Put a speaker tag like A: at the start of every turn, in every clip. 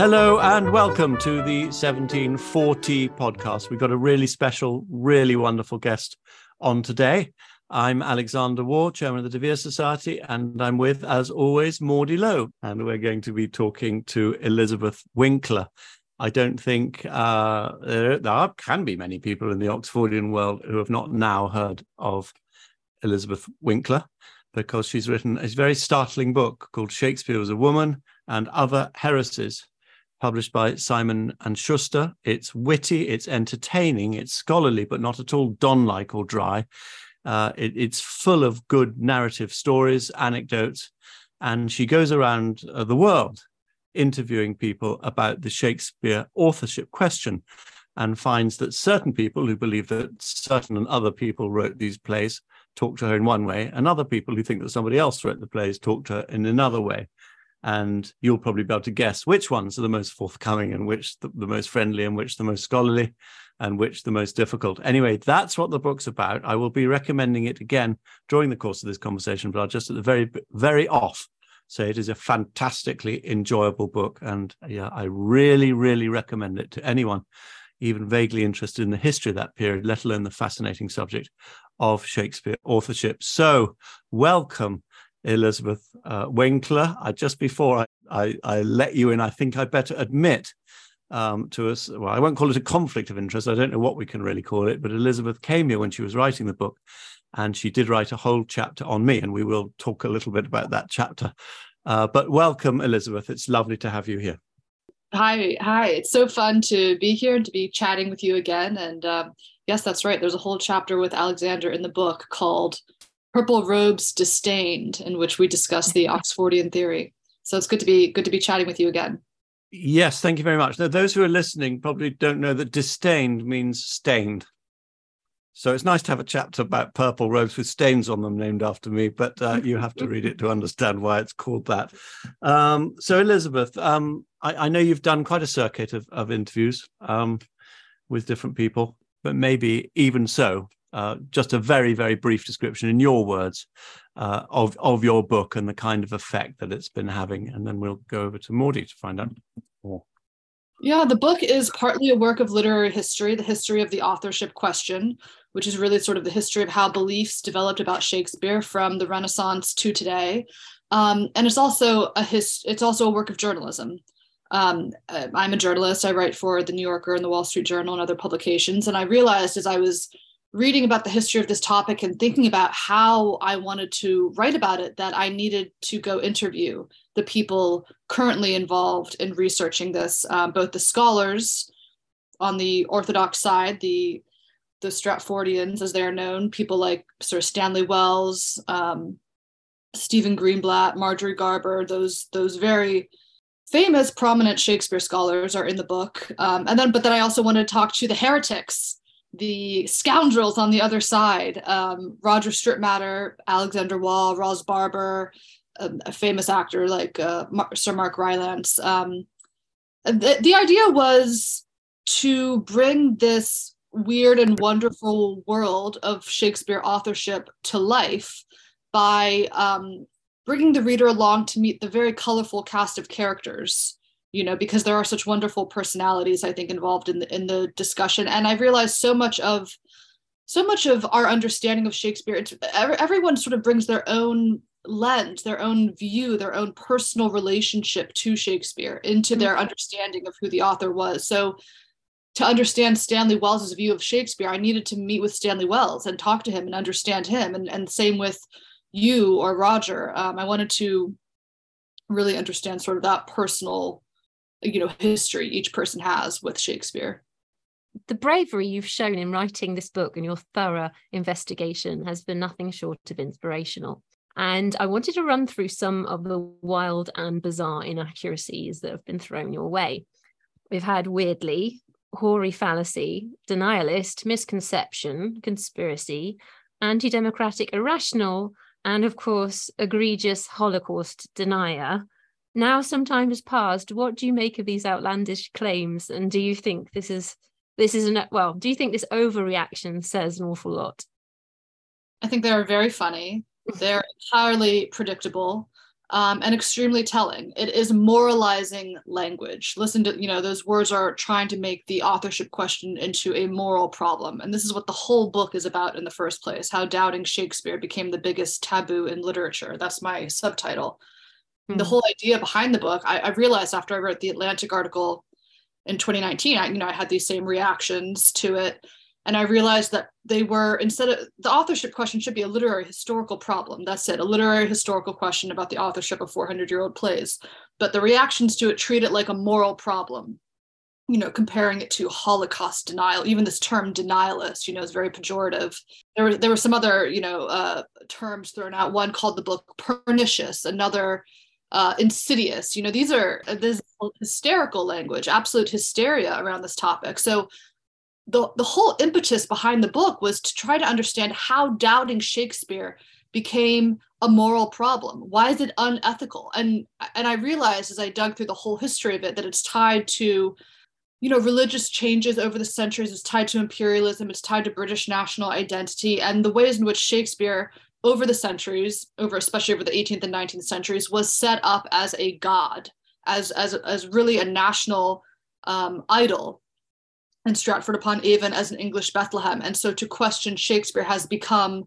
A: Hello and welcome to the 1740 podcast. We've got a really special, really wonderful guest on today. I'm Alexander Waugh, Chairman of the De Vere Society, and I'm with, as always, Maudie Lowe. And we're going to be talking to Elizabeth Winkler. I don't think uh, there, there can be many people in the Oxfordian world who have not now heard of Elizabeth Winkler because she's written a very startling book called Shakespeare was a Woman and Other Heresies published by Simon and Schuster. It's witty, it's entertaining, it's scholarly, but not at all Don-like or dry. Uh, it, it's full of good narrative stories, anecdotes, and she goes around uh, the world interviewing people about the Shakespeare authorship question and finds that certain people who believe that certain and other people wrote these plays talk to her in one way, and other people who think that somebody else wrote the plays talk to her in another way and you'll probably be able to guess which ones are the most forthcoming and which the, the, most friendly and which the most scholarly and which the most difficult. Anyway, that's what the book's about. I will be recommending it again during the course of this conversation, but I'll just at the very, very off say it is a fantastically enjoyable book. And yeah, I really, really recommend it to anyone even vaguely interested in the history of that period, let alone the fascinating subject of Shakespeare authorship. So, welcome Elizabeth uh, Winkler. I, just before I, I, I, let you in, I think I better admit um, to us, well, I won't call it a conflict of interest. I don't know what we can really call it, but Elizabeth came here when she was writing the book, and she did write a whole chapter on me, and we will talk a little bit about that chapter. Uh, but welcome, Elizabeth. It's lovely to have you here.
B: Hi, hi. It's so fun to be here and to be chatting with you again. And um, yes, that's right. There's a whole chapter with Alexander in the book called Purple Robes Disdained, in which we discuss the Oxfordian theory. So it's good to be good to be chatting with you again.
A: Yes, thank you very much. Now, those who are listening probably don't know that disdained means stained. So it's nice to have a chapter about purple robes with stains on them named after me, but uh, you have to read it to understand why it's called that. Um, so, Elizabeth, um, I, I, know you've done quite a circuit of, of interviews um, with different people, but maybe even so, uh, just a very, very brief description in your words uh, of of your book and the kind of effect that it's been having, and then we'll go over to Maudie to find out more.
B: Yeah, the book is partly a work of literary history, the history of the authorship question, which is really sort of the history of how beliefs developed about Shakespeare from the Renaissance to today. Um, and it's also a his, it's also a work of journalism. Um, uh, I'm a journalist. I write for the New Yorker and the Wall Street Journal and other publications. And I realized as I was reading about the history of this topic and thinking about how I wanted to write about it that I needed to go interview the people currently involved in researching this, um, both the scholars on the Orthodox side, the the Stratfordians, as they are known, people like Sir Stanley Wells, um, Stephen Greenblatt, Marjorie Garber, those those very famous, prominent Shakespeare scholars are in the book. Um, and then, but then I also wanted to talk to the heretics the scoundrels on the other side um, Roger Strittmatter, Alexander Waugh, Ros Barber, a, a famous actor like uh, Mar- Sir Mark Rylance. Um, the, the idea was to bring this weird and wonderful world of Shakespeare authorship to life by um, bringing the reader along to meet the very colorful cast of characters you know because there are such wonderful personalities i think involved in the in the discussion. And i realized so much of so much of our understanding of shakespeare it's everyone sort of brings their own lens their own view their own personal relationship to shakespeare into their mm-hmm. understanding of who the author was. So to understand stanley wells's view of shakespeare i needed to meet with stanley wells and talk to him and understand him. And, and same with you or roger. Um, i wanted to really understand sort of that personal you know history each person has with shakespeare.
C: The bravery you've shown in writing this book and your thorough investigation has been nothing short of inspirational. And I wanted to run through some of the wild and bizarre inaccuracies that have been thrown your way. We've had weirdly, hoary fallacy, denialist, misconception, conspiracy, anti democratic, irrational, and of course, egregious Holocaust denier now some time has passed what do you make of these outlandish claims and do you think this is this is an well do you think this overreaction says an awful lot
B: i think they're very funny they're entirely predictable um, and extremely telling. It is moralizing language. Listen to, you know, those words are trying to make the authorship question into a moral problem. And this is what the whole book is about in the first place how doubting Shakespeare became the biggest taboo in literature. That's my subtitle. Mm-hmm. The hmm. whole idea behind the book, I, I realized after I wrote the Atlantic article in 2019, I, you know, I had these same reactions to it and i realized that they were instead of the authorship question should be a literary historical problem that's it a literary historical question about the authorship of 400 year old plays but the reactions to it treat it like a moral problem you know comparing it to holocaust denial even this term denialist you know is very pejorative there were there were some other you know uh, terms thrown out one called the book pernicious another uh, insidious. You know these are uh, this hysterical language absolute hysteria around this topic. So the, the whole impetus behind the book was to try to understand how doubting Shakespeare became a moral problem. Why is it unethical? And and I realized as I dug through the whole history of it that it's tied to you know religious changes over the centuries. It's tied to imperialism. It's tied to british national identity. And the ways in which shakespeare over the centuries over especially over the 18th and 19th centuries was set up as a god as as as really a national um, idol and Stratford upon Avon as an English Bethlehem. And so to question Shakespeare has become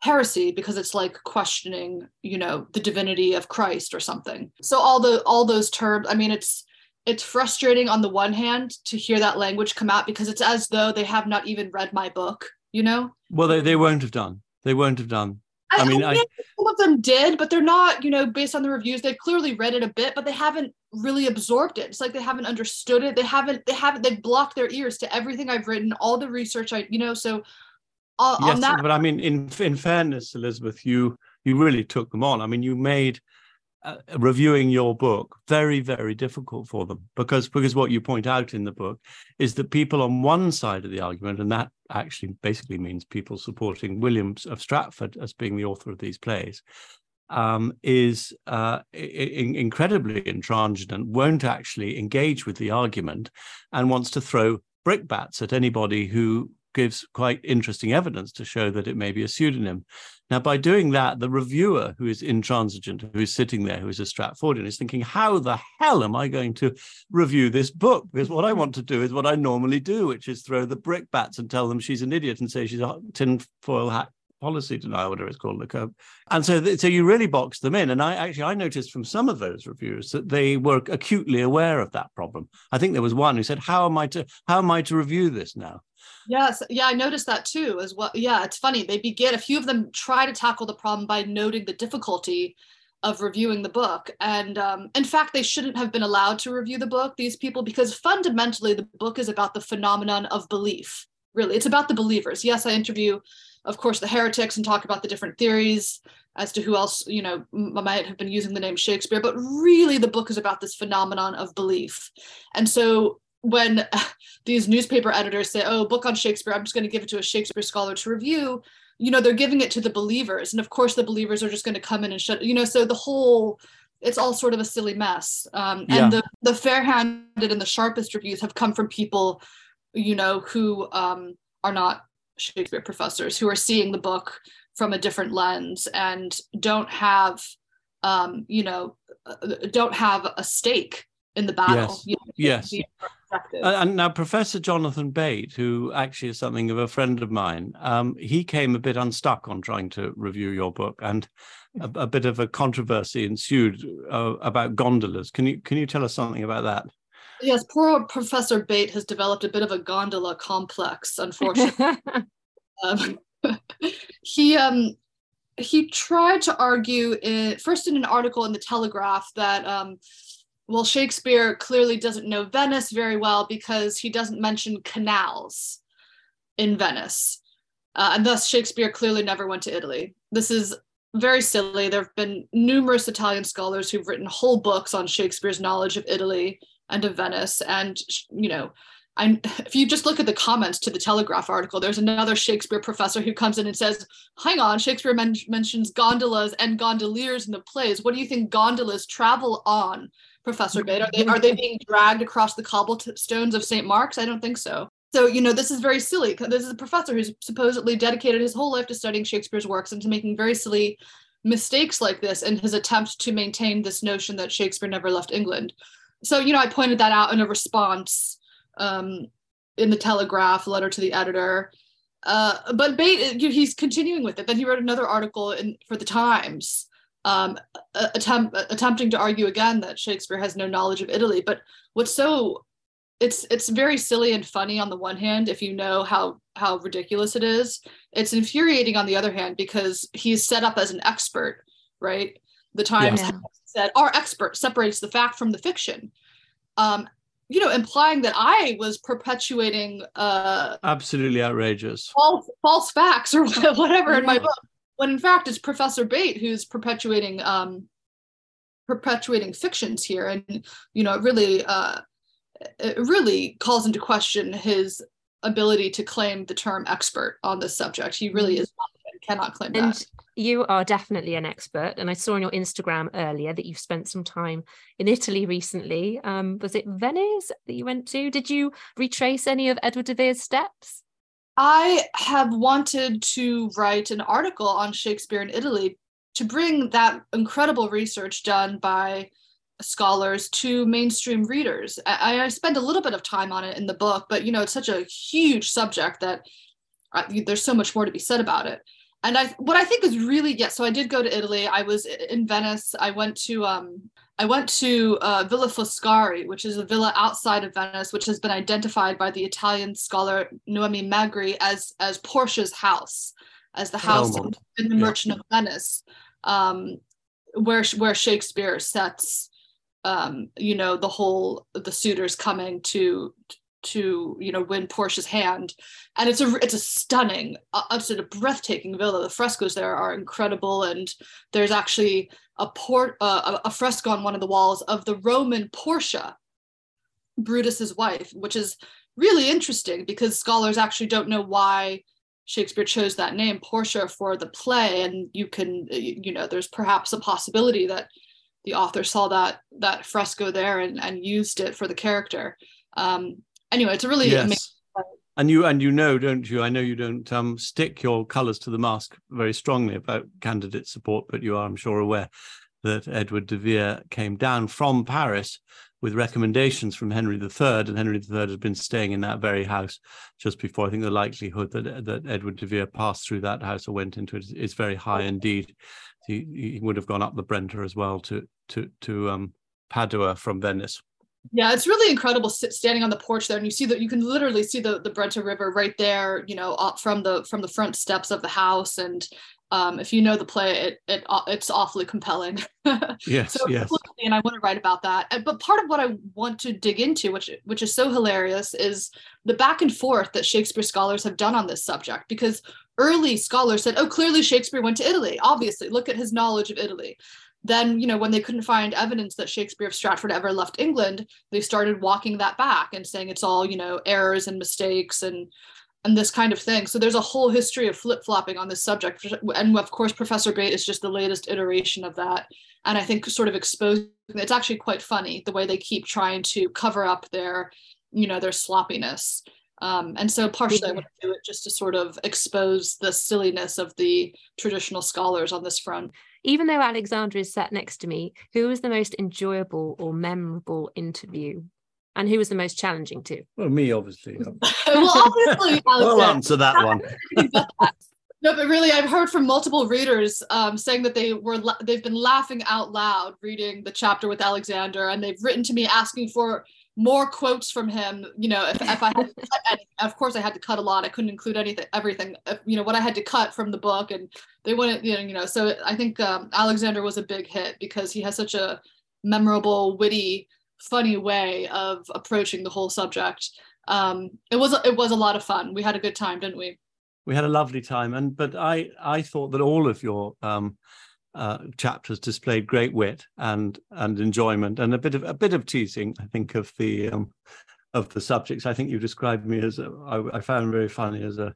B: heresy because it's like questioning, you know, the divinity of Christ or something. So all the all those terms, I mean, it's it's frustrating on the one hand to hear that language come out because it's as though they have not even read my book, you know?
A: Well, they, they won't have done. They won't have done.
B: I, I mean, I, some of them did, but they're not, you know, based on the reviews. They've clearly read it a bit, but they haven't really absorbed it. It's like they haven't understood it. They haven't, they haven't, they've blocked their ears to everything I've written, all the research I, you know, so
A: uh, yes, that- but I mean, in in fairness, Elizabeth, you you really took them on. I mean, you made reviewing your book very very difficult for them because because what you point out in the book is that people on one side of the argument and that actually basically means people supporting Williams of Stratford as being the author of these plays um, is uh, in- incredibly intransigent won't actually engage with the argument and wants to throw brickbats at anybody who gives quite interesting evidence to show that it may be a pseudonym. Now, by doing that, the reviewer who is intransigent, who is sitting there, who is a Stratfordian, is thinking, how the hell am I going to review this book? Because what I want to do is what I normally do, which is throw the brickbats and tell them she's an idiot and say she's a tinfoil hat policy denial, whatever it's called, up. And so, th- so you really box them in. And I actually I noticed from some of those reviews that they were acutely aware of that problem. I think there was one who said, "How am I to how am I to review this now?"
B: Yes, yeah, I noticed that too as well. Yeah, it's funny. They begin a few of them try to tackle the problem by noting the difficulty of reviewing the book. And um, in fact, they shouldn't have been allowed to review the book, these people, because fundamentally the book is about the phenomenon of belief. Really, it's about the believers. Yes, I interview, of course, the heretics and talk about the different theories as to who else, you know, might have been using the name Shakespeare, but really the book is about this phenomenon of belief. And so when these newspaper editors say, "Oh, book on Shakespeare, I'm just going to give it to a Shakespeare scholar to review," you know, they're giving it to the believers, and of course, the believers are just going to come in and shut. You know, so the whole it's all sort of a silly mess. Um, and yeah. the the fair-handed and the sharpest reviews have come from people, you know, who um, are not Shakespeare professors, who are seeing the book from a different lens and don't have, um, you know, uh, don't have a stake in the battle.
A: Yes. You know, yes. And now, Professor Jonathan Bate, who actually is something of a friend of mine, um, he came a bit unstuck on trying to review your book, and a, a bit of a controversy ensued uh, about gondolas. Can you can you tell us something about that?
B: Yes, poor Professor Bate has developed a bit of a gondola complex, unfortunately. um, he um, he tried to argue in, first in an article in the Telegraph that um, well, Shakespeare clearly doesn't know Venice very well because he doesn't mention canals in Venice. Uh, and thus, Shakespeare clearly never went to Italy. This is very silly. There have been numerous Italian scholars who've written whole books on Shakespeare's knowledge of Italy and of Venice. And, you know, I'm, if you just look at the comments to the Telegraph article, there's another Shakespeare professor who comes in and says, Hang on, Shakespeare men- mentions gondolas and gondoliers in the plays. What do you think gondolas travel on? Professor Bate? Are they are they being dragged across the cobblestones of St. Mark's? I don't think so. So you know this is very silly. This is a professor who's supposedly dedicated his whole life to studying Shakespeare's works and to making very silly mistakes like this in his attempt to maintain this notion that Shakespeare never left England. So, you know, I pointed that out in a response um, in the Telegraph, letter to the editor. Uh, but Bate, he's continuing with it. Then he wrote another article in for the Times, um, attempt, attempting to argue again that Shakespeare has no knowledge of Italy. But what's so it's it's very silly and funny on the one hand if you know how how ridiculous it is it's infuriating on the other hand because he's set up as an expert right the times yeah. said our expert separates the fact from the fiction um you know implying that i was perpetuating uh
A: absolutely outrageous
B: false, false facts or whatever yeah. in my book when in fact it's professor bate who's perpetuating um perpetuating fictions here and you know really uh it really calls into question his ability to claim the term expert on this subject. He really mm. is not, cannot claim
C: and
B: that.
C: You are definitely an expert, and I saw on your Instagram earlier that you've spent some time in Italy recently. Um, was it Venice that you went to? Did you retrace any of Edward de Vere's steps?
B: I have wanted to write an article on Shakespeare in Italy to bring that incredible research done by scholars to mainstream readers. I, I, spend a little bit of time on it in the book, but you know, it's such a huge subject that uh, there's so much more to be said about it. And I, what I think is really, yeah. So I did go to Italy. I was in Venice. I went to, um, I went to uh, Villa Foscari, which is a villa outside of Venice, which has been identified by the Italian scholar Noemi Magri as as Portia's house, as the house in, in, the Merchant yeah. of Venice, um, where where Shakespeare sets um, you know, the whole the suitors coming to to you know win Portia's hand, and it's a it's a stunning, uh, absolute breathtaking villa. The frescoes there are incredible, and there's actually a port uh, a fresco on one of the walls of the Roman Portia, Brutus's wife, which is really interesting because scholars actually don't know why Shakespeare chose that name Portia for the play, and you can you know there's perhaps a possibility that the author saw that that fresco there and, and used it for the character. Um, anyway, it's a really yes. amazing.
A: And you and you know, don't you? I know you don't um, stick your colours to the mask very strongly about candidate support, but you are, I'm sure, aware that Edward de Vere came down from Paris with recommendations from Henry III, and Henry III has been staying in that very house just before. I think the likelihood that that Edward de Vere passed through that house or went into it is, is very high indeed he, he would have gone up the Brenta as well to to to um, Padua from Venice.
B: Yeah, it's really incredible standing on the porch there, and you see that you can literally see the the Brenta River right there, you know, from the from the front steps of the house. And um, if you know the play, it it it's awfully compelling.
A: yes, so, yes.
B: And I want to write about that. But part of what I want to dig into, which which is so hilarious, is the back and forth that Shakespeare scholars have done on this subject. Because early scholars said, oh, clearly Shakespeare went to Italy. Obviously, look at his knowledge of Italy. Then, you know, when they couldn't find evidence that Shakespeare of Stratford ever left England, they started walking that back and saying it's all, you know, errors and mistakes and and this kind of thing. So there's a whole history of flip-flopping on this subject. And of course, Professor Bate is just the latest iteration of that. And I think sort of exposing it's actually quite funny the way they keep trying to cover up their, you know, their sloppiness. Um, and so partially yeah. I want to do it just to sort of expose the silliness of the traditional scholars on this front.
C: Even though Alexandra is sat next to me, who was the most enjoyable or memorable interview? And who was the most challenging too?
A: Well, me, obviously.
B: well, obviously,
A: I'll answer that one.
B: no, but really, I've heard from multiple readers um, saying that they were they've been laughing out loud reading the chapter with Alexander, and they've written to me asking for more quotes from him. You know, if, if I had, any, of course, I had to cut a lot. I couldn't include anything, everything. You know, what I had to cut from the book, and they wanted, you know, you know. So I think um, Alexander was a big hit because he has such a memorable, witty, funny way of approaching the whole subject. Um, it was it was a lot of fun. We had a good time, didn't we?
A: We had a lovely time, and but I I thought that all of your um, uh, chapters displayed great wit and and enjoyment and a bit of a bit of teasing. I think of the um, of the subjects. I think you described me as a, I, I found very funny as a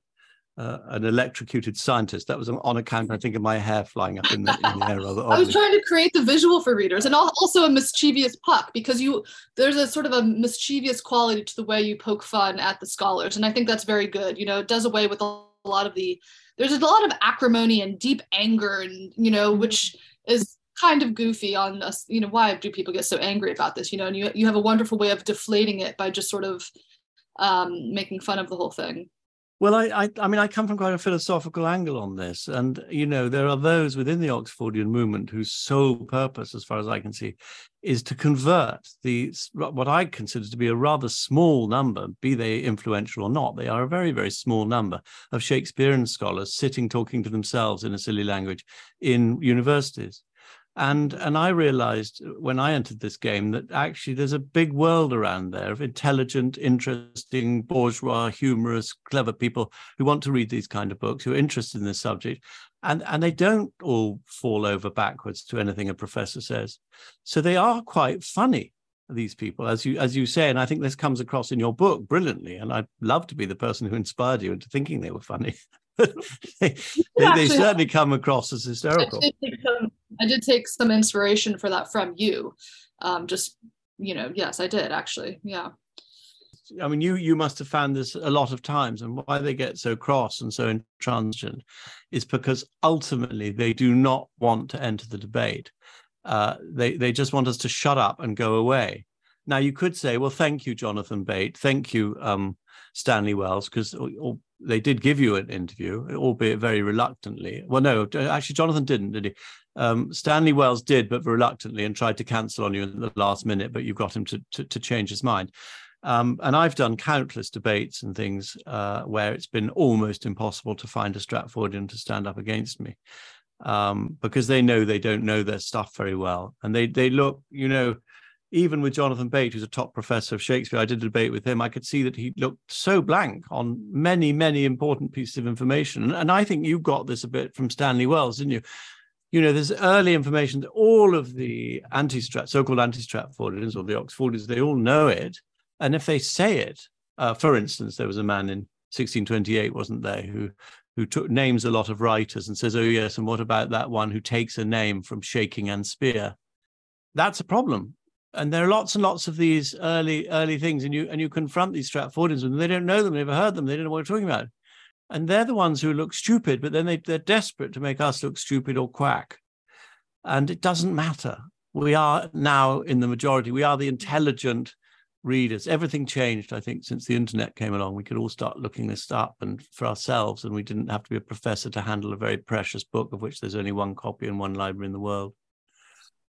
A: uh, an electrocuted scientist. That was on account, I think, of my hair flying up in the, in the air. Rather
B: I was trying to create the visual for readers, and also a mischievous puck because you there's a sort of a mischievous quality to the way you poke fun at the scholars, and I think that's very good. You know, it does away with a lot of the there's a lot of acrimony and deep anger and you know which is kind of goofy on us. You know why do people get so angry about this you know and you, you have a wonderful way of deflating it by just sort of um, making fun of the whole thing.
A: Well, I, I, I mean, I come from quite a philosophical angle on this, and you know, there are those within the Oxfordian movement whose sole purpose, as far as I can see, is to convert the what I consider to be a rather small number, be they influential or not. They are a very, very small number of Shakespearean scholars sitting talking to themselves in a silly language in universities and and i realized uh, when i entered this game that actually there's a big world around there of intelligent interesting bourgeois humorous clever people who want to read these kind of books who are interested in this subject and and they don't all fall over backwards to anything a professor says so they are quite funny these people as you as you say and i think this comes across in your book brilliantly and i'd love to be the person who inspired you into thinking they were funny they, they, they, certainly come across as hysterical.
B: I did, some, I did take some, inspiration for that from you. Um, just you know, yes, I did actually. Yeah.
A: I mean, you you must have found this a lot of times, and why they get so cross and so intransigent is because ultimately they do not want to enter the debate. Uh, they they just want us to shut up and go away. Now you could say, well, thank you, Jonathan Bate, thank you, um, Stanley Wells, because they did give you an interview, albeit very reluctantly. Well, no, actually, Jonathan didn't, did he? Um, Stanley Wells did, but reluctantly, and tried to cancel on you in the last minute. But you got him to to, to change his mind. Um, and I've done countless debates and things uh, where it's been almost impossible to find a Stratfordian to stand up against me um, because they know they don't know their stuff very well, and they they look, you know even with Jonathan Bate, who's a top professor of Shakespeare, I did a debate with him. I could see that he looked so blank on many, many important pieces of information. And I think you got this a bit from Stanley Wells, didn't you? You know, there's early information that all of the anti-strat, so-called anti-Stratfordians or the Oxfordians, they all know it. And if they say it, uh, for instance, there was a man in 1628, wasn't there, who who took names a lot of writers and says, "Oh yes, and what about that one who takes a name from shaking and spear?" That's a problem. And there are lots and lots of these early early things and you and you confront these stratfordians and they don't know them. They never heard them. They don't know what you're talking about. And they're the ones who look stupid but then they, they're desperate to make us look stupid or quack. And it doesn't matter. We are now in the majority we are the intelligent readers everything changed i think since the internet came along we could all start looking this up and for ourselves and we didn't have to be a professor to handle a very precious book of which there's only one copy in one library in the world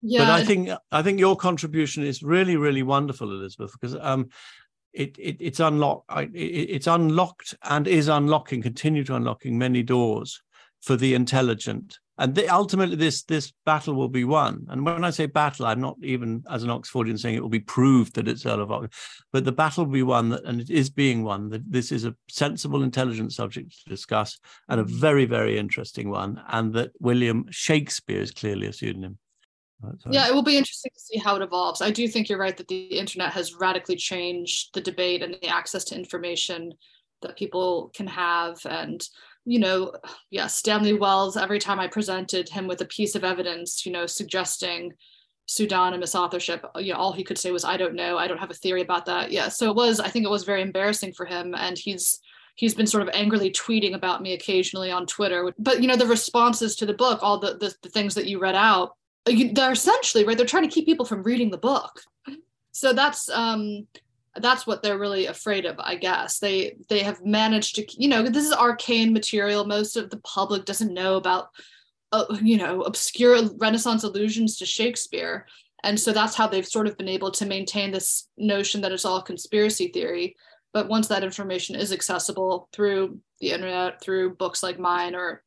A: yeah. But I think I think your contribution is really really wonderful, Elizabeth, because um, it, it it's unlocked it, it's unlocked and is unlocking, continue to unlocking many doors for the intelligent. And the, ultimately, this this battle will be won. And when I say battle, I'm not even as an Oxfordian saying it will be proved that it's Earl of Oxford, but the battle will be won, that, and it is being won. That this is a sensible, intelligent subject to discuss, and a mm. very, very interesting one. And that William Shakespeare is clearly a pseudonym.
B: Yeah, it will be interesting to see how it evolves. I do think you're right that the internet has radically changed the debate and the access to information that people can have. And, you know, yeah, Stanley Wells, every time I presented him with a piece of evidence, you know, suggesting pseudonymous authorship, you know, all he could say was, I don't know, I don't have a theory about that. Yeah. So it was, I think it was very embarrassing for him. And he's, he's been sort of angrily tweeting about me occasionally on Twitter. But you know, the responses to the book, all the, the, the things that you read out, they're essentially right they're trying to keep people from reading the book so that's um that's what they're really afraid of i guess. They they have managed to you know this is arcane material. Most of the public doesn't know about uh, you know obscure renaissance allusions to shakespeare. And so that's how they've sort of been able to maintain this notion that it's all conspiracy theory. But once that information is accessible through the internet through books like mine or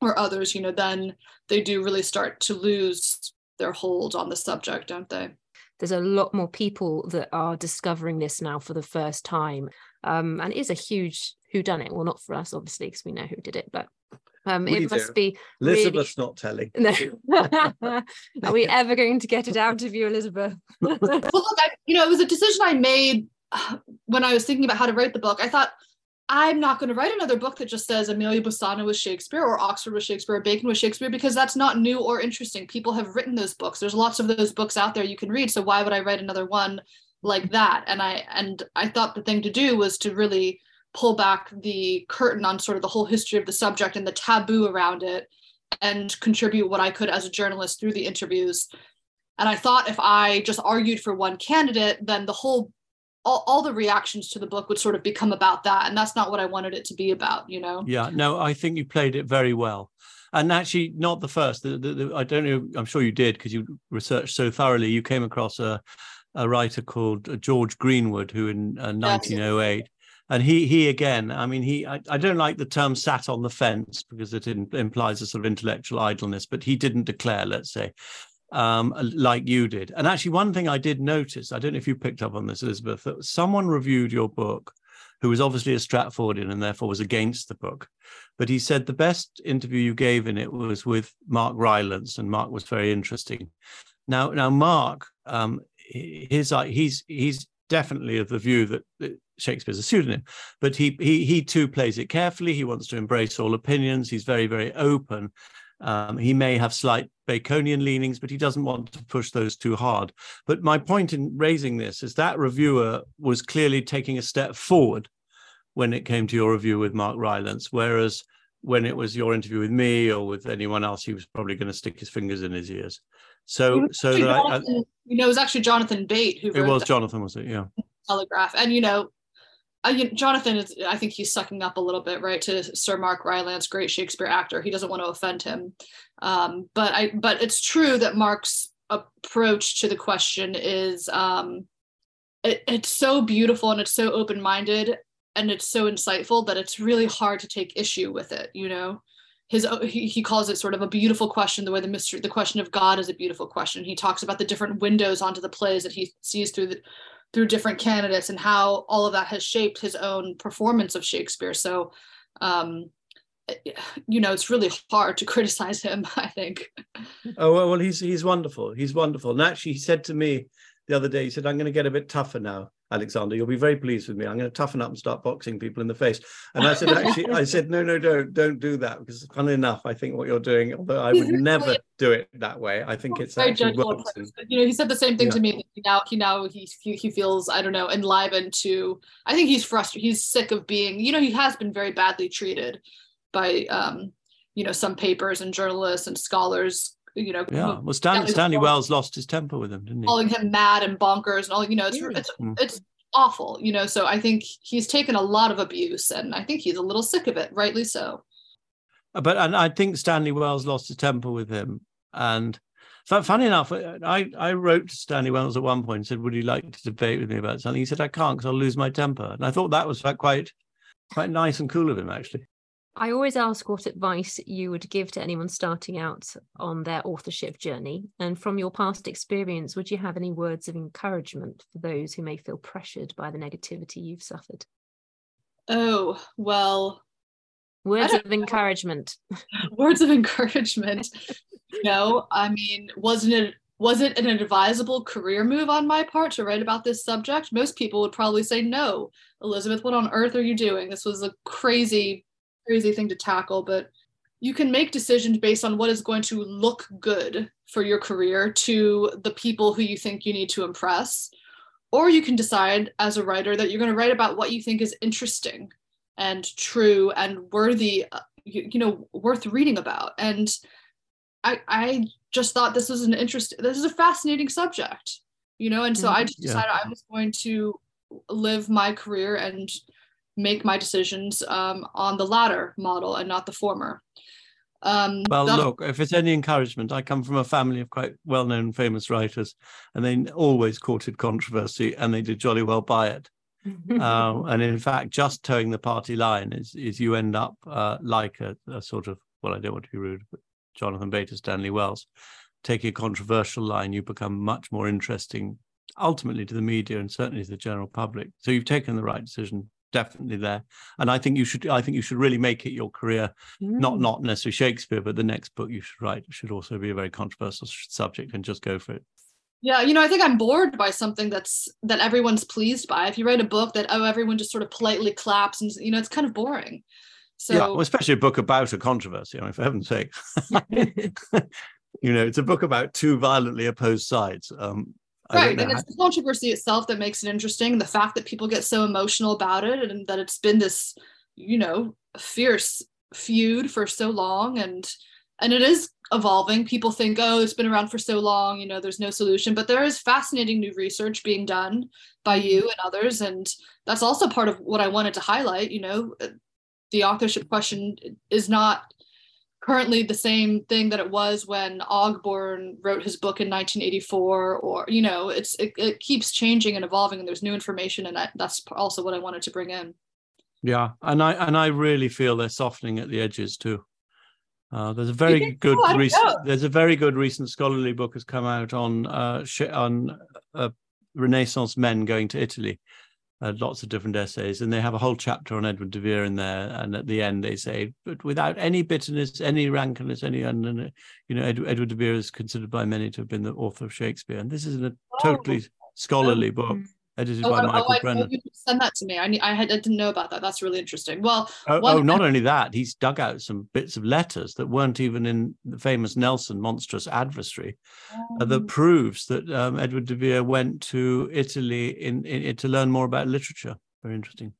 B: or others, you know, then they do really start to lose their hold on the subject, don't they?
C: There's a lot more people that are discovering this now for the first time. Um, and it is a huge who done it. Well, not for us, obviously, because we know who did it, but um, it must be
A: Elizabeth's really... not telling.
C: No. Are we ever going to get it out of you, Elizabeth?
B: well, look, I, you know, it was a decision I made when I was thinking about how to write the book. I thought I'm not going to write another book that just says Emilia Bassano was Shakespeare or Oxford was Shakespeare or Bacon was Shakespeare because that's not new or interesting. People have written those books. There's lots of those books out there you can read. So why would I write another one like that? And I and I thought the thing to do was to really pull back the curtain on sort of the whole history of the subject and the taboo around it and contribute what I could as a journalist through the interviews. And I thought if I just argued for one candidate, then the whole all, all the reactions to the book would sort of become about that. And that's not what I wanted it to be about, you know?
A: Yeah, no, I think you played it very well. And actually, not the first. The, the, the, I don't know. I'm sure you did because you researched so thoroughly. You came across a, a writer called uh, George Greenwood, who in uh, 1908 and he he again i mean he I, I, don't like the term sat on the fence because it in, implies a sort of intellectual idleness but he didn't declare let's say um, like you did. And actually, one thing I did notice, I don't know if you picked up on this, Elizabeth, that someone reviewed your book who was obviously a Stratfordian and therefore was against the book. But he said the best interview you gave in it was with Mark Rylance, and Mark was very interesting. Now, now Mark, um, his he's he's definitely of the view that Shakespeare's a pseudonym, but he he he too plays it carefully. He wants to embrace all opinions. He's very very open, um, he may have slight Baconian leanings, but he doesn't want to push those too hard. But my point in raising this is that reviewer was clearly taking a step forward when it came to your review with Mark Rylance, whereas when it was your interview with me or with anyone else, he was probably going to stick his fingers in his ears. So, so that
B: I, I, you know, it was actually Jonathan Bate who.
A: It was Jonathan, was it? Yeah.
B: Telegraph, and you know, Jonathan is, I think he's sucking up a little bit, right, to Sir Mark Rylance, great Shakespeare actor. He doesn't want to offend him, um, but I, but it's true that Mark's approach to the question is, um, it, it's so beautiful and it's so open minded and it's so insightful that it's really hard to take issue with it. You know, his he, he calls it sort of a beautiful question, the way the mystery, the question of God is a beautiful question. He talks about the different windows onto the plays that he sees through the through different candidates and how all of that has shaped his own performance of Shakespeare. So, um, you know, it's really hard to criticize him. I think.
A: Oh well, well, he's he's wonderful. He's wonderful. And actually, he said to me the other day, he said, "I'm going to get a bit tougher now." Alexander, you'll be very pleased with me. I'm going to toughen up and start boxing people in the face. And I said, actually, I said, no, no, don't, don't do that because, funnily enough, I think what you're doing, although I would never do it that way, I think it's very actually
B: You know, he said the same thing yeah. to me. He now, he now he he feels, I don't know, enlivened to. I think he's frustrated. He's sick of being. You know, he has been very badly treated by, um, you know, some papers and journalists and scholars you know.
A: Yeah, well, Stan, Stanley Wells lost his temper with him, didn't he?
B: Calling him mad and bonkers and all. You know, it's yeah. it's mm. it's awful. You know, so I think he's taken a lot of abuse, and I think he's a little sick of it, rightly so.
A: Uh, but and I think Stanley Wells lost his temper with him, and. Funny enough, I, I wrote to Stanley Wells at one point and said, "Would you like to debate with me about something?" He said, "I can't because I'll lose my temper." And I thought that was quite quite nice and cool of him, actually.
C: I always ask what advice you would give to anyone starting out on their authorship journey. And from your past experience, would you have any words of encouragement for those who may feel pressured by the negativity you've suffered?
B: Oh, well.
C: Words of encouragement.
B: words of encouragement. no, I mean, wasn't it was it an advisable career move on my part to write about this subject? Most people would probably say no. Elizabeth, what on earth are you doing? This was a crazy crazy thing to tackle, but you can make decisions based on what is going to look good for your career to the people who you think you need to impress. Or you can decide as a writer that you're going to write about what you think is interesting and true and worthy, you, know, worth reading about. And I, I just thought this was an interest. This is a fascinating subject, you know, and so mm-hmm. I just decided yeah. I was going to live my career and make my decisions um, on the latter model and not the former.
A: Um, well, the- look, if it's any encouragement, I come from a family of quite well known, famous writers, and they always courted controversy and they did jolly well by it. uh, and in fact, just towing the party line is, is you end up uh, like a, a, sort of, well, I don't want to be rude, but Jonathan Bater, Stanley Wells, taking a controversial line, you become much more interesting ultimately to the media and certainly to the general public. So you've taken the right decision definitely there. And I think you should I think you should really make it your career, mm. not not necessarily Shakespeare, but the next book you should write should also be a very controversial subject and just go for it.
B: Yeah, you know, I think I'm bored by something that's that everyone's pleased by. If you write a book that oh everyone just sort of politely claps and you know it's kind of boring. So
A: yeah, well, especially a book about a controversy. I mean, for heaven's sake, you know, it's a book about two violently opposed sides. Um,
B: right and it's the controversy itself that makes it interesting the fact that people get so emotional about it and that it's been this you know fierce feud for so long and and it is evolving. People think oh it's been around for so long you know there's no solution but there is fascinating new research being done by you and others and that's also part of what i wanted to highlight you know uh, the authorship question is not currently the same thing that it was when Ogburn wrote his book in 1984 or you know it's it, it keeps changing and evolving and there's new information and I, that's also what I wanted to bring in.
A: Yeah and I and I really feel they're softening at the edges too. Uh, there's a very good so? recent there's a very good recent scholarly book has come out on uh, on uh, Renaissance men going to Italy uh, lots of different essays, and they have a whole chapter on Edward de Vere in there. And at the end, they say, but without any bitterness, any rankness, any, and, you know, Edward, Edward de Vere is considered by many to have been the author of Shakespeare, and this is a totally oh. scholarly book edited
B: oh,
A: by
B: oh,
A: Michael
B: oh,
A: Brennan.
B: you send that to me. I I, had, I didn't know about that. That's really interesting. Well,
A: oh, oh not only that, he's dug out some bits of letters that weren't even in the famous Nelson monstrous adversary, uh, that oh. proves that um, Edward de Vere went to Italy in, in, in, to learn more about literature. Very interesting.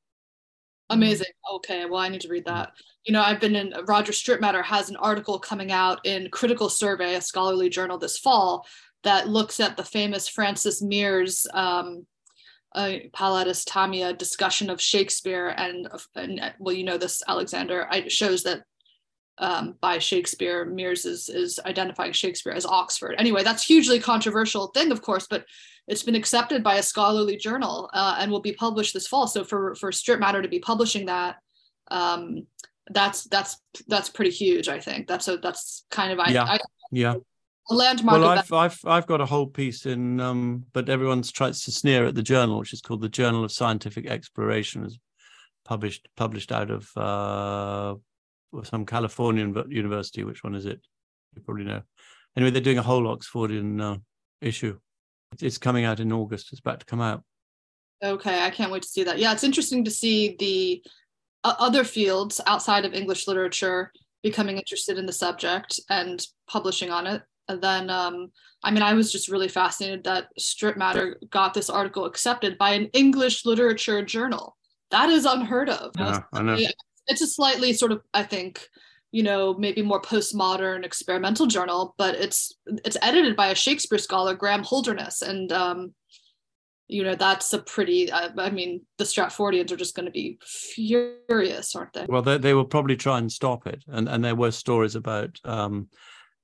B: Amazing. Okay, well, I need to read mm. that. You know, I've been in Roger Strittmatter has an article coming out in Critical Survey, a scholarly journal this fall, that looks at the famous Francis Meres um, uh, Tamia discussion of Shakespeare and, and well, you know this, Alexander. It shows that um, by Shakespeare, Meres is, is identifying Shakespeare as Oxford. Anyway, that's hugely controversial thing, of course, but it's been accepted by a scholarly journal uh, and will be published this fall. So for for Strittmatter to be publishing that, um, that's that's that's pretty huge. I think that's a that's kind of
A: yeah
B: I,
A: yeah
B: landmark.
A: Well, I've, I've I've got a whole piece in, um, but everyone's tries to sneer at the journal, which is called the Journal of Scientific Exploration, is published published out of uh, some Californian university. Which one is it? You probably know. Anyway, they're doing a whole Oxfordian uh, issue. It's coming out in August. It's about to come out.
B: Okay, I can't wait to see that. Yeah, it's interesting to see the uh, other fields outside of English literature becoming interested in the subject and publishing on it and then um, I mean, I was just really fascinated that Strittmatter got this article accepted by an English literature journal. That is unheard of.
A: Yeah, I know.
B: It's a slightly sort of, I think, you know, maybe more postmodern experimental journal, but it's it's edited by a Shakespeare scholar, Graham Holderness, and um, you know that's a pretty. I, I mean, the Stratfordians are just going to be furious, aren't they?
A: Well, they they will probably try and stop it, and and there were stories about. Um,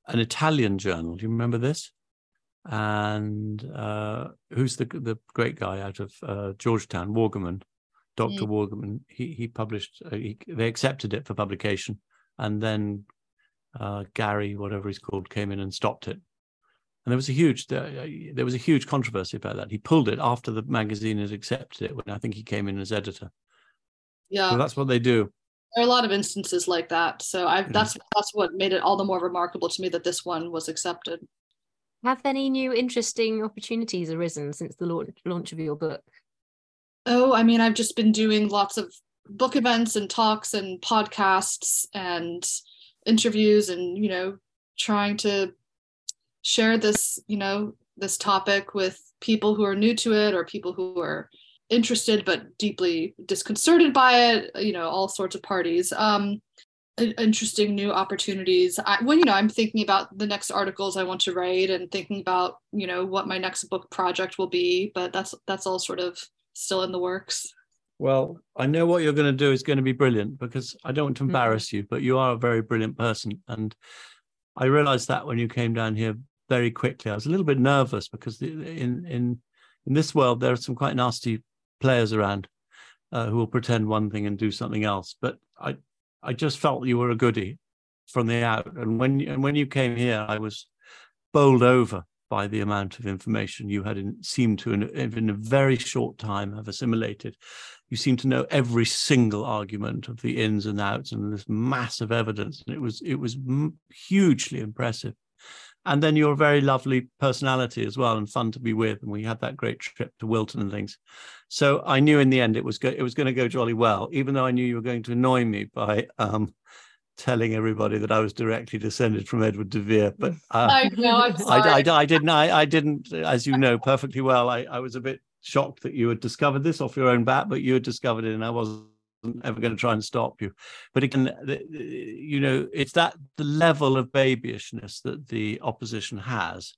A: an Italian journal. Do you remember this? And uh, who's the the great guy out of uh, Georgetown, Waugaman, Doctor mm. Waugaman? He he published. Uh, he, they accepted it for publication, and then uh, Gary, whatever he's called, came in and stopped it. And there was a huge there, there was a huge controversy about that. He pulled it after the magazine had accepted it. When I think he came in as editor.
B: Yeah,
A: so that's what they do
B: there are a lot of instances like that. So I've mm. that's that's what made it all the more remarkable to me that this one was accepted.
C: Have any new interesting opportunities arisen since the launch, launch of your book?
B: Oh, I mean, I've just been doing lots of book events and talks and podcasts and interviews and you know trying to share this you know this topic with people who are new to it or people who are interested but deeply disconcerted by it you know all sorts of parties um interesting new opportunities I, well you know i'm thinking about the next articles i want to write and thinking about you know what my next book project will be but that's that's all sort of still in the works
A: well i know what you're going to do is going to be brilliant because i don't want to mm-hmm. embarrass mm-hmm. you but you are a very brilliant person and i realized that when you came down here very quickly i was a little bit nervous because in in in this world there are some quite nasty players around uh, who will pretend one thing and do something else. But I, I just felt you were a goody from the out. And when and when you came here, I was bowled over by the amount of information you had in, seemed to, in, in a very short time, have assimilated. You seemed to know every single argument of the ins and outs, and this massive evidence. And it was it was hugely impressive and then your very lovely personality as well and fun to be with and we had that great trip to wilton and things so i knew in the end it was go- it was going to go jolly well even though i knew you were going to annoy me by um, telling everybody that I was directly descended from Edward de Vere, but uh,
B: I know, I'm
A: I. I, I didn't. I, I didn't, as you know perfectly well. I, I was a bit shocked that you had discovered this off your own bat, but you had discovered it, and I wasn't ever going to try and stop you. But again, you know, it's that the level of babyishness that the opposition has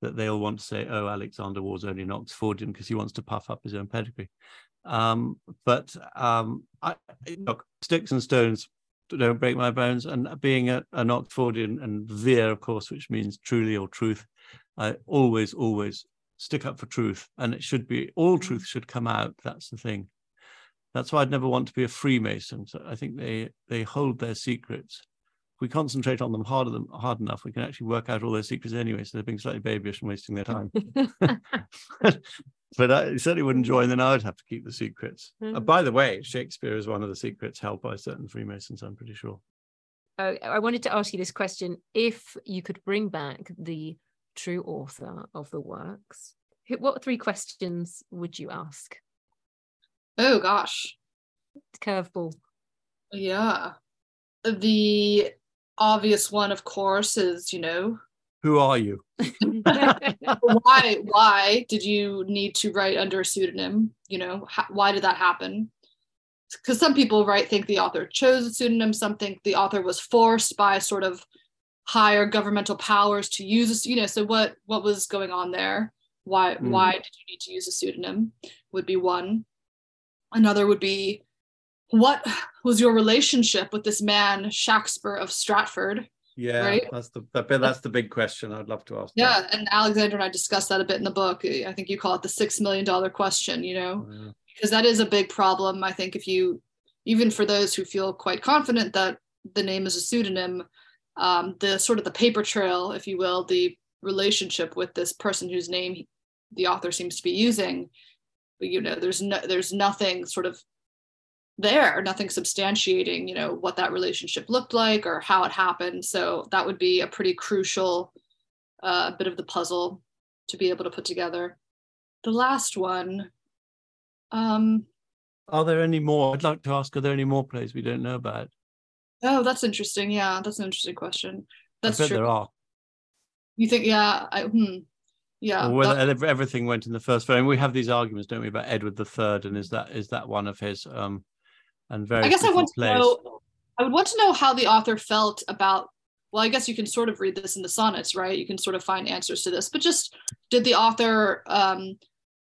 A: that they'll want to say, "Oh, Alexander Waugh's only an Oxfordian because he wants to puff up his own pedigree." Um, but um, I, look, sticks and stones don't break my bones. And being a, an Oxfordian and Vere, of course, which means truly or truth, I always, always stick up for truth. And it should be all truth should come out. That's the thing. That's why I'd never want to be a Freemason. So I think they they hold their secrets. If we concentrate on them hard, them hard enough, we can actually work out all their secrets anyway. So they're being slightly babyish and wasting their time. but I certainly wouldn't join, then I would have to keep the secrets. Uh,
C: Mm.
A: by the way, Shakespeare is one of the secrets held by certain Freemasons, I'm pretty sure.
C: Oh, I wanted to ask you this question. If you could bring back the true author of the works, what three questions would you ask?
B: Oh gosh.
C: Curveball.
B: Yeah. The obvious one, of course, is, you know,
A: Who are you?
B: why why did you need to write under a pseudonym you know how, why did that happen because some people right think the author chose a pseudonym some think the author was forced by sort of higher governmental powers to use a, you know so what what was going on there why
A: Mhm.
B: why did you need to use a pseudonym would be one another would be what was your relationship with this man shakespeare of stratford
A: Yeah,
B: Right?
A: that's the that, that's the big question. I'd love to ask.
B: Yeah, and Alexander and I discussed that a bit in the book. I think you call it the six million dollar question, you know.
A: Yeah.
B: because that is a big problem. I think if you, even for those who feel quite confident that the name is a pseudonym, um, the sort of the paper trail, if you will, the relationship with this person whose name the author seems to be using, you know, there's no, there's nothing sort of there, nothing substantiating, you know, what that relationship looked like or how it happened. So that would be a pretty crucial uh, bit of the puzzle to be able to put together. The last one, um,
A: Are there any more? I'd like to ask. Are there any more plays we don't know about?
B: oh, that's interesting. Yeah, that's an interesting question. That's
A: I bet
B: true.
A: there are.
B: You think, yeah, I, hmm, yeah.
A: whether
B: that-
A: everything went in the First Folio. We have these arguments, don't we, about Edward the Third, and is that is that one of his? Um, and very.
B: I guess I want to know. I would want to know how the author felt about. Well, I guess you can sort of read this in the sonnets, right? You can sort of find answers to this. But just did the author um,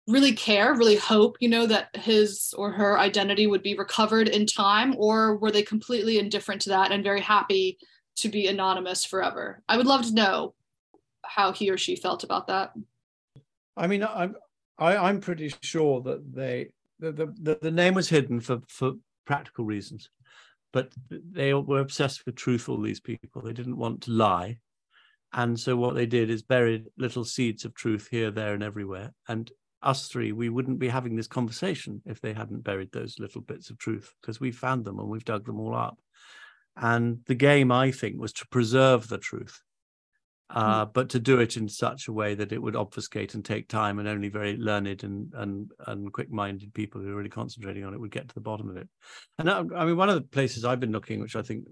B: really care, really hope, you know, that his or her identity would be recovered in time, or were they completely indifferent to that and very happy to be anonymous forever? I would love to know how he or she felt about that.
A: I mean, I'm I, I'm pretty sure that they the, the the the name was hidden for for practical reasons, but they were obsessed with truth. All these people, they didn't want to lie, and so what they did is buried little seeds of truth here, there, and everywhere. And us three, we wouldn't be having this conversation if they hadn't buried those little bits of truth, because we found them and we've dug them all up. And the game, I think, was to preserve the truth uh, but to do it in such a way that it would obfuscate and take time, and only very learned and and and quick-minded people who are really concentrating on it would get to the bottom of it. And I, I mean, one of the places I've been looking, which I think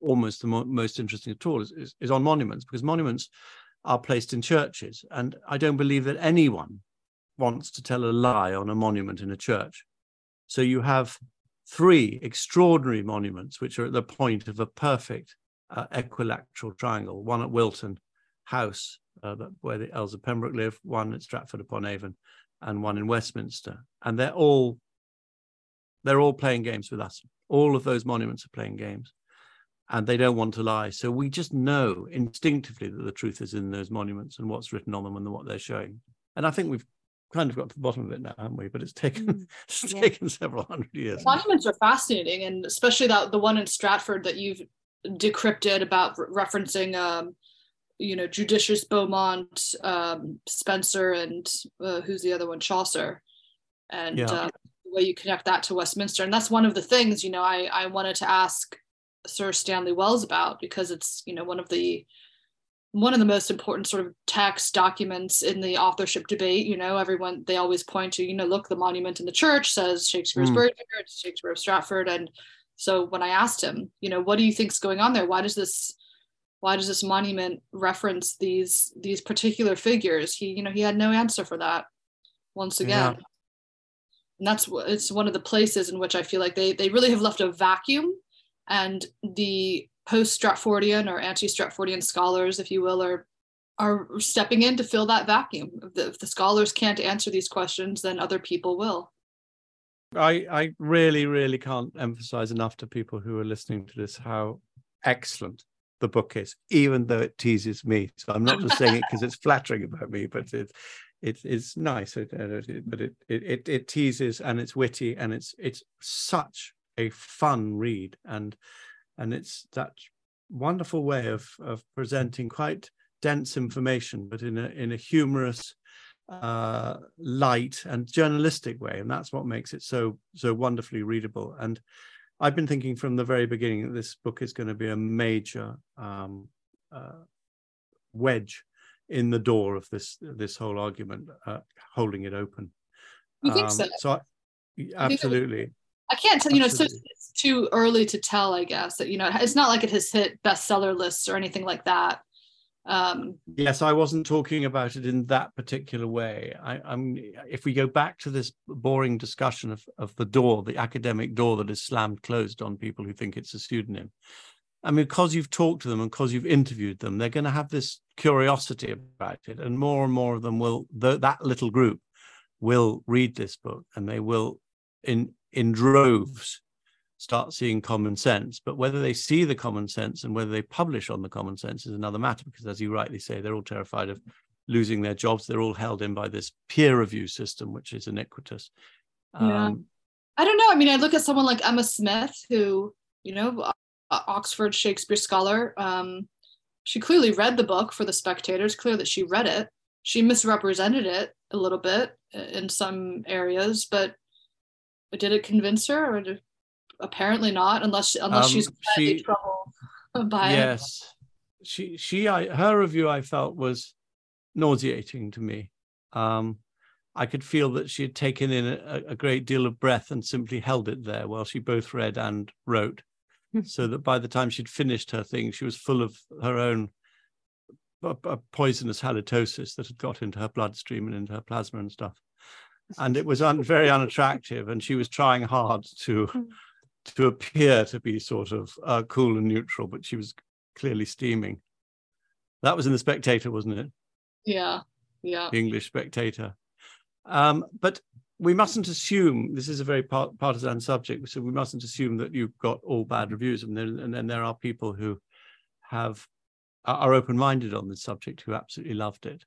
A: almost the mo- most interesting at all, is, is is on monuments because monuments are placed in churches, and I don't believe that anyone wants to tell a lie on a monument in a church. So you have three extraordinary monuments which are at the point of a perfect uh, equilateral triangle one at wilton house uh, that, where the earls of pembroke live one at stratford upon avon and one in westminster. And they're all they're all playing games with us. All of those monuments are playing games. And they don't want to lie. So we just know instinctively that the truth is in those monuments and what's written on them and what they're showing. And i think we've kind of got to the bottom of it now haven't we? But it's taken
C: Mm,
A: it's
C: yeah.
A: taken several hundred years.
B: Monuments are fascinating, and especially that the one in Stratford that you've decrypted about re- referencing, um, you know, Judicious Beaumont, um, Spenser, and uh, who's the other one, Chaucer, and
A: Yeah.
B: uh, the way you connect that to Westminster, and that's one of the things you know I I wanted to ask Sir Stanley Wells about because it's you know one of the one of the most important sort of text documents in the authorship debate. You know, everyone they always point to, you know, look, the monument in the church says Shakespeare's
A: Mm.
B: buried Shakespeare of Stratford, and So when I asked him, you know, what do you think's going on there? Why does this why does this monument reference these these particular figures? He, you know, he had no answer for that once again. Yeah. And that's it's one of the places in which I feel like they they really have left a vacuum and the post Stratfordian or anti Stratfordian scholars, if you will, are are stepping in to fill that vacuum. If the, if the scholars can't answer these questions, then other people will.
A: I I really really can't emphasize enough to people who are listening to this how excellent the book is, even though it teases me. So I'm not just saying it because it's flattering about me, but it's it's it's nice. but it, it it it teases and it's witty and it's it's such a fun read and and it's that wonderful way of of presenting quite dense information, but in a in a humorous, uh, light and journalistic way, and that's what makes it so so wonderfully readable. And I've been thinking from the very beginning that this book is going to be a major um, uh, wedge in the door of this this whole argument, uh, holding it open.
B: You think um, so? So I,
A: absolutely.
B: I can't tell, you know, so it's too early to tell, I guess, that, you know, it's not like it has hit bestseller lists or anything like that. Um,
A: yes, I wasn't talking about it in that particular way. I, am if we go back to this boring discussion of, of the door, the academic door that is slammed closed on people who think it's a pseudonym. I mean, because you've talked to them and because you've interviewed them, they're going to have this curiosity about it, and more and more of them will. that little group will read this book, and they will, in in droves, start seeing common sense. But whether they see the common sense and whether they publish on the common sense is another matter, because as you rightly say, they're all terrified of losing their jobs. They're all held in by this peer review system, which is iniquitous.
B: Yeah. Um, I don't know. I mean, I look at someone like Emma Smith, who, you know, Oxford Shakespeare scholar. Um, she clearly read the book for the spectators, clear that she read it. She misrepresented it a little bit uh, in some areas, but did it convince her or did, apparently not unless unless um, she's she, trouble by
A: yes. It. she she I, her review i felt was nauseating to me. Um i could feel that she had taken in a, a great deal of breath and simply held it there while she both read and wrote so that by the time she'd finished her thing she was full of her own a poisonous halitosis that had got into her bloodstream and into her plasma and stuff. And it was un, very unattractive and she was trying hard to to appear to be sort of uh, cool and neutral, but she was clearly steaming. That was in the Spectator, wasn't it?
B: Yeah, yeah.
A: The English Spectator. Um, but we mustn't assume this is a very part, partisan subject, so we mustn't assume that you've got all bad reviews, and then, and then there are people who have are open-minded on this subject who absolutely loved it.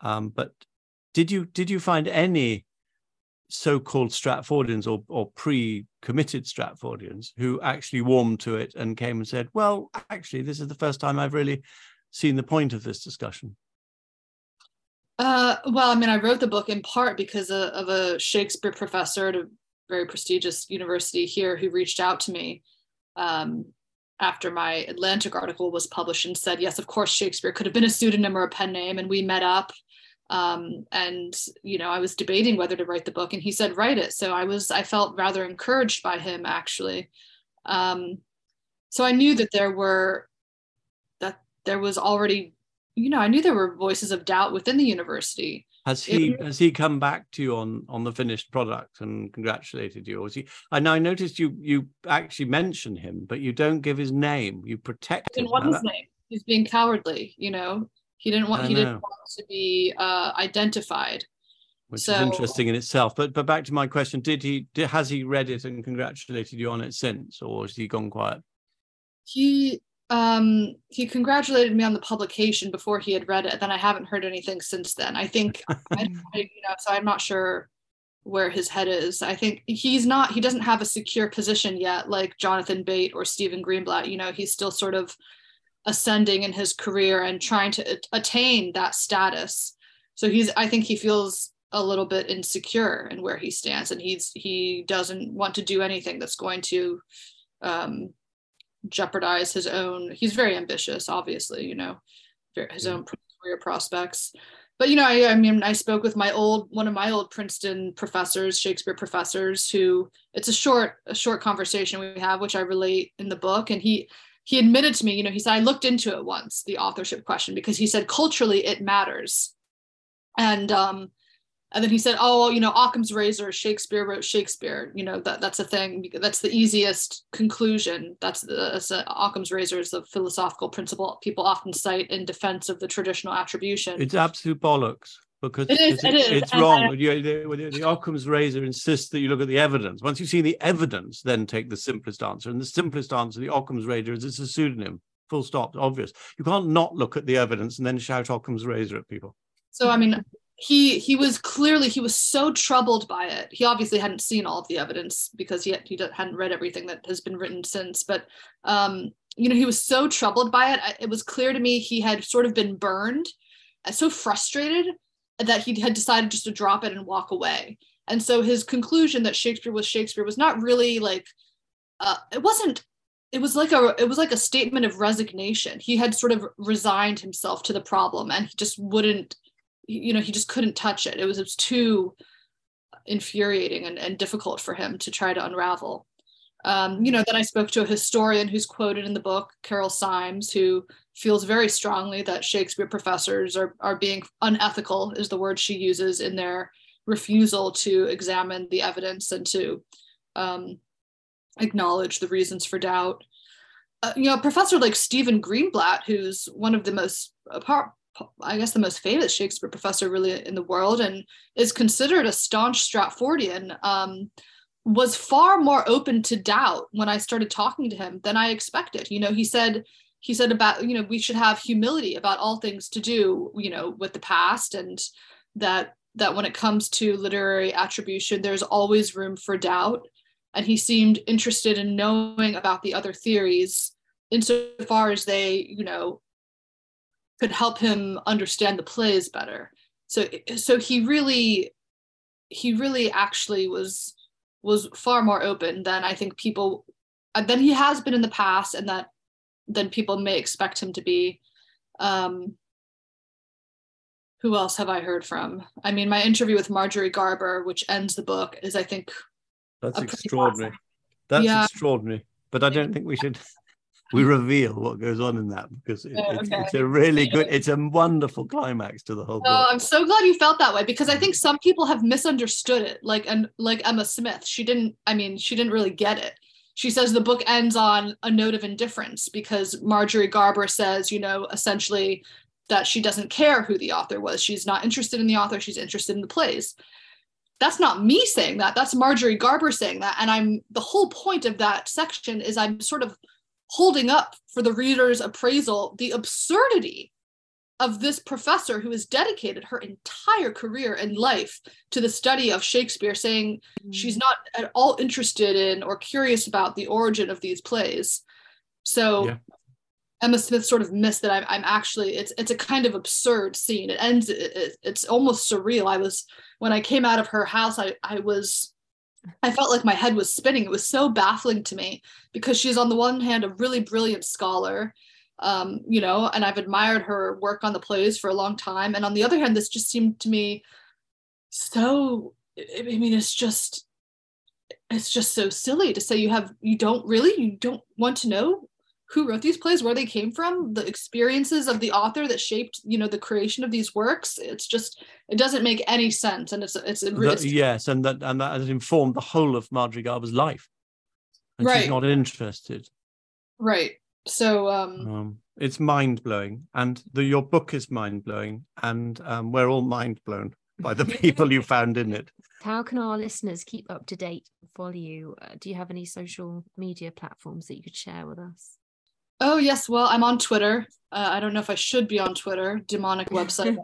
A: Um, but did you did you find any so-called Stratfordians or, or pre-committed Stratfordians who actually warmed to it and came and said, well, actually, this is the first time I've really seen the point of this discussion.
B: Uh, well, I mean, I wrote the book in part because of, of a Shakespeare professor at a very prestigious university here who reached out to me um, after my Atlantic article was published and said, yes, of course, Shakespeare could have been a pseudonym or a pen name. And we met up um, and you know i was debating whether to write the book and he said write it. So i was i felt rather encouraged by him actually. Um, so i knew that there were that there was already you know i knew there were voices of doubt within the university.
A: Has he it, has he come back to you on on the finished product and congratulated you? Or was he i know i noticed you you actually mention him but you don't give his name. You protect
B: him. his that... name. He's being cowardly you know he didn't want he didn't want to be uh, identified.
A: Which so, is interesting in itself. But but back to my question: Did he did, has he read it and congratulated you on it since, or has he gone quiet?
B: He um he congratulated me on the publication before he had read it. Then I haven't heard anything since then. I think I, you know so I'm not sure where his head is. I think he's not he doesn't have a secure position yet like Jonathan Bate or Stephen Greenblatt. You know, he's still sort of ascending in his career and trying to attain that status. So he's I think he feels a little bit insecure in where he stands and he's he doesn't want to do anything that's going to um, jeopardize his own he's very ambitious obviously you know his own career prospects. But you know, I, I mean, I spoke with my old one of my old Princeton professors, Shakespeare professors, who it's a short a short conversation we have, which I relate in the book, and he he admitted to me, you know, he said I looked into it once, the authorship question, because he said culturally it matters, and um, and then he said, "Oh, you know, Occam's razor. Shakespeare wrote Shakespeare. You know that that's a thing. That's the easiest conclusion. That's the that's a, Occam's razor is a philosophical principle people often cite in defense of the traditional attribution.
A: It's absolute bollocks because
B: it is, it, it is.
A: it's and wrong. the, the, the Occam's razor insists that you look at the evidence. Once you see the evidence, then take the simplest answer. And the simplest answer, the Occam's razor, is it's a pseudonym. Full stop. Obvious. You can't not look at the evidence and then shout Occam's razor at people.
B: So I mean, he he was clearly he was so troubled by it he obviously hadn't seen all of the evidence because he, had, he hadn't read everything that has been written since but um you know he was so troubled by it it was clear to me he had sort of been burned and so frustrated that he had decided just to drop it and walk away. And so his conclusion that shakespeare was shakespeare was not really like uh, it wasn't it was like a it was like a statement of resignation. He had sort of resigned himself to the problem and he just wouldn't you know he just couldn't touch it. It was, it was too infuriating and, and difficult for him to try to unravel um, you know then i spoke to a historian who's quoted in the book carol symes who feels very strongly that shakespeare professors are, are being unethical is the word she uses in their refusal to examine the evidence and to um, acknowledge the reasons for doubt. Uh, you know, a professor like Stephen Greenblatt, who's one of the most apart, I guess the most famous Shakespeare professor really in the world and is considered a staunch Stratfordian, um, was far more open to doubt when I started talking to him than I expected. You know, he said he said about you know we should have humility about all things to do you know with the past and that that when it comes to literary attribution there's always room for doubt and he seemed interested in knowing about the other theories insofar as they you know could help him understand the plays better. So so he really he really actually was was far more open than I think people than he has been in the past and that than people may expect him to be. Um, who else have I heard from? I mean, my interview with Marjorie Garber, which ends the book, is I think
A: that's extraordinary. That's yeah. extraordinary. But I don't think we should we reveal what goes on in that because it, oh, okay. it's, it's, a really good it's a wonderful climax to the whole oh, book.
B: oh i'm so glad you felt that way because i think some people have misunderstood it like and like emma smith. She didn't i mean she didn't really get it. She says the book ends on a note of indifference because marjorie garber says you know essentially that she doesn't care who the author was. She's not interested in the author. She's interested in the plays. That's not me saying that. That's marjorie garber saying that. And i'm the whole point of that section is i'm sort of holding up for the reader's appraisal the absurdity of this professor who has dedicated her entire career and life to the study of Shakespeare, saying mm. she's not at all interested in or curious about the origin of these plays. So yeah. Emma Smith sort of missed that I'm, I'm, actually it's it's a kind of absurd scene. It ends it, it's almost surreal. I was when I came out of her house, I I was I felt like my head was spinning. It was so baffling to me because she's on the one hand a really brilliant scholar, um, you know, and I've admired her work on the plays for a long time. And on the other hand, this just seemed to me so. I mean, it's just it's just so silly to say you have you don't really you don't want to know who wrote these plays where they came from the experiences of the author that shaped you know the creation of these works it's just it doesn't make any sense and it's it's, it's
A: yes and that and that has informed the whole of marjorie garber's life. And right. she's not interested.
B: Right. So um,
A: um it's mind-blowing and the your book is mind-blowing and um, we're all mind-blown by the people you found in it.
C: How can our listeners keep up to date follow you? Uh, do you have any social media platforms that you could share with us
B: Oh yes, well I'm on Twitter. Uh, I don't know if I should be on Twitter. Demonic website.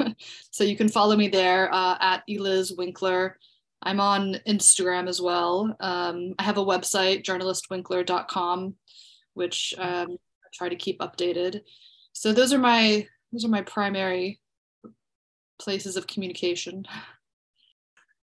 B: so you can follow me there uh, at Eliz Winkler. I'm on Instagram as well. Um, I have a website, journalistwinkler.com, which um, I try to keep updated. So those are my those are my primary places of communication.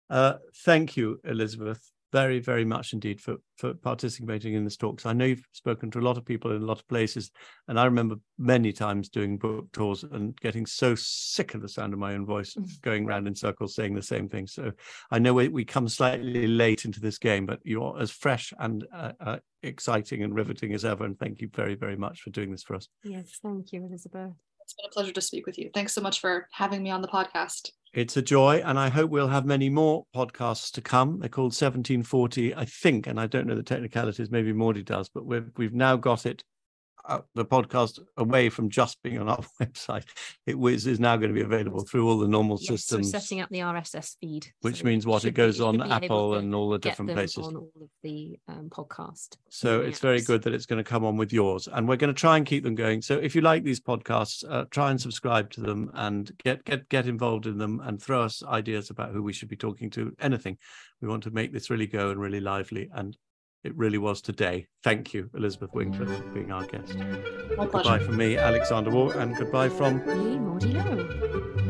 A: Uh, thank you, Elizabeth. Very, very much indeed for, for participating in this talk. So I know you've spoken to a lot of people in a lot of places, and I remember many times doing book tours and getting so sick of the sound of my own voice going around in circles saying the same thing. So I know we, we come slightly late into this game, but you're as fresh and uh, uh, exciting and riveting as ever. And thank you very, very much for doing this for us.
C: Yes, thank you, Elizabeth.
B: It's been a pleasure to speak with you. Thanks so much for having me on the podcast.
A: It's a joy, and I hope we'll have many more podcasts to come. They're called 1740, I think, and I don't know the technicalities. Maybe Mordy does, but we've we've now got it the podcast away from just being on our website. It was, is now going to be available through all the normal yes, systems.
C: So setting up the RSS feed,
A: which so means what it goes be, on Apple and all the different places
C: on all of the um, podcast.
A: So it's apps. very good that it's going to come on with yours, and we're going to try and keep them going. So if you like these podcasts, uh, try and subscribe to them and get get get involved in them and throw us ideas about who we should be talking to. Anything we want to make this really go and really lively and it really was today. Thank you, Elizabeth Winkler, for being our guest.
B: My
A: goodbye from me, Alexander Waugh, and goodbye from
C: me, Mordy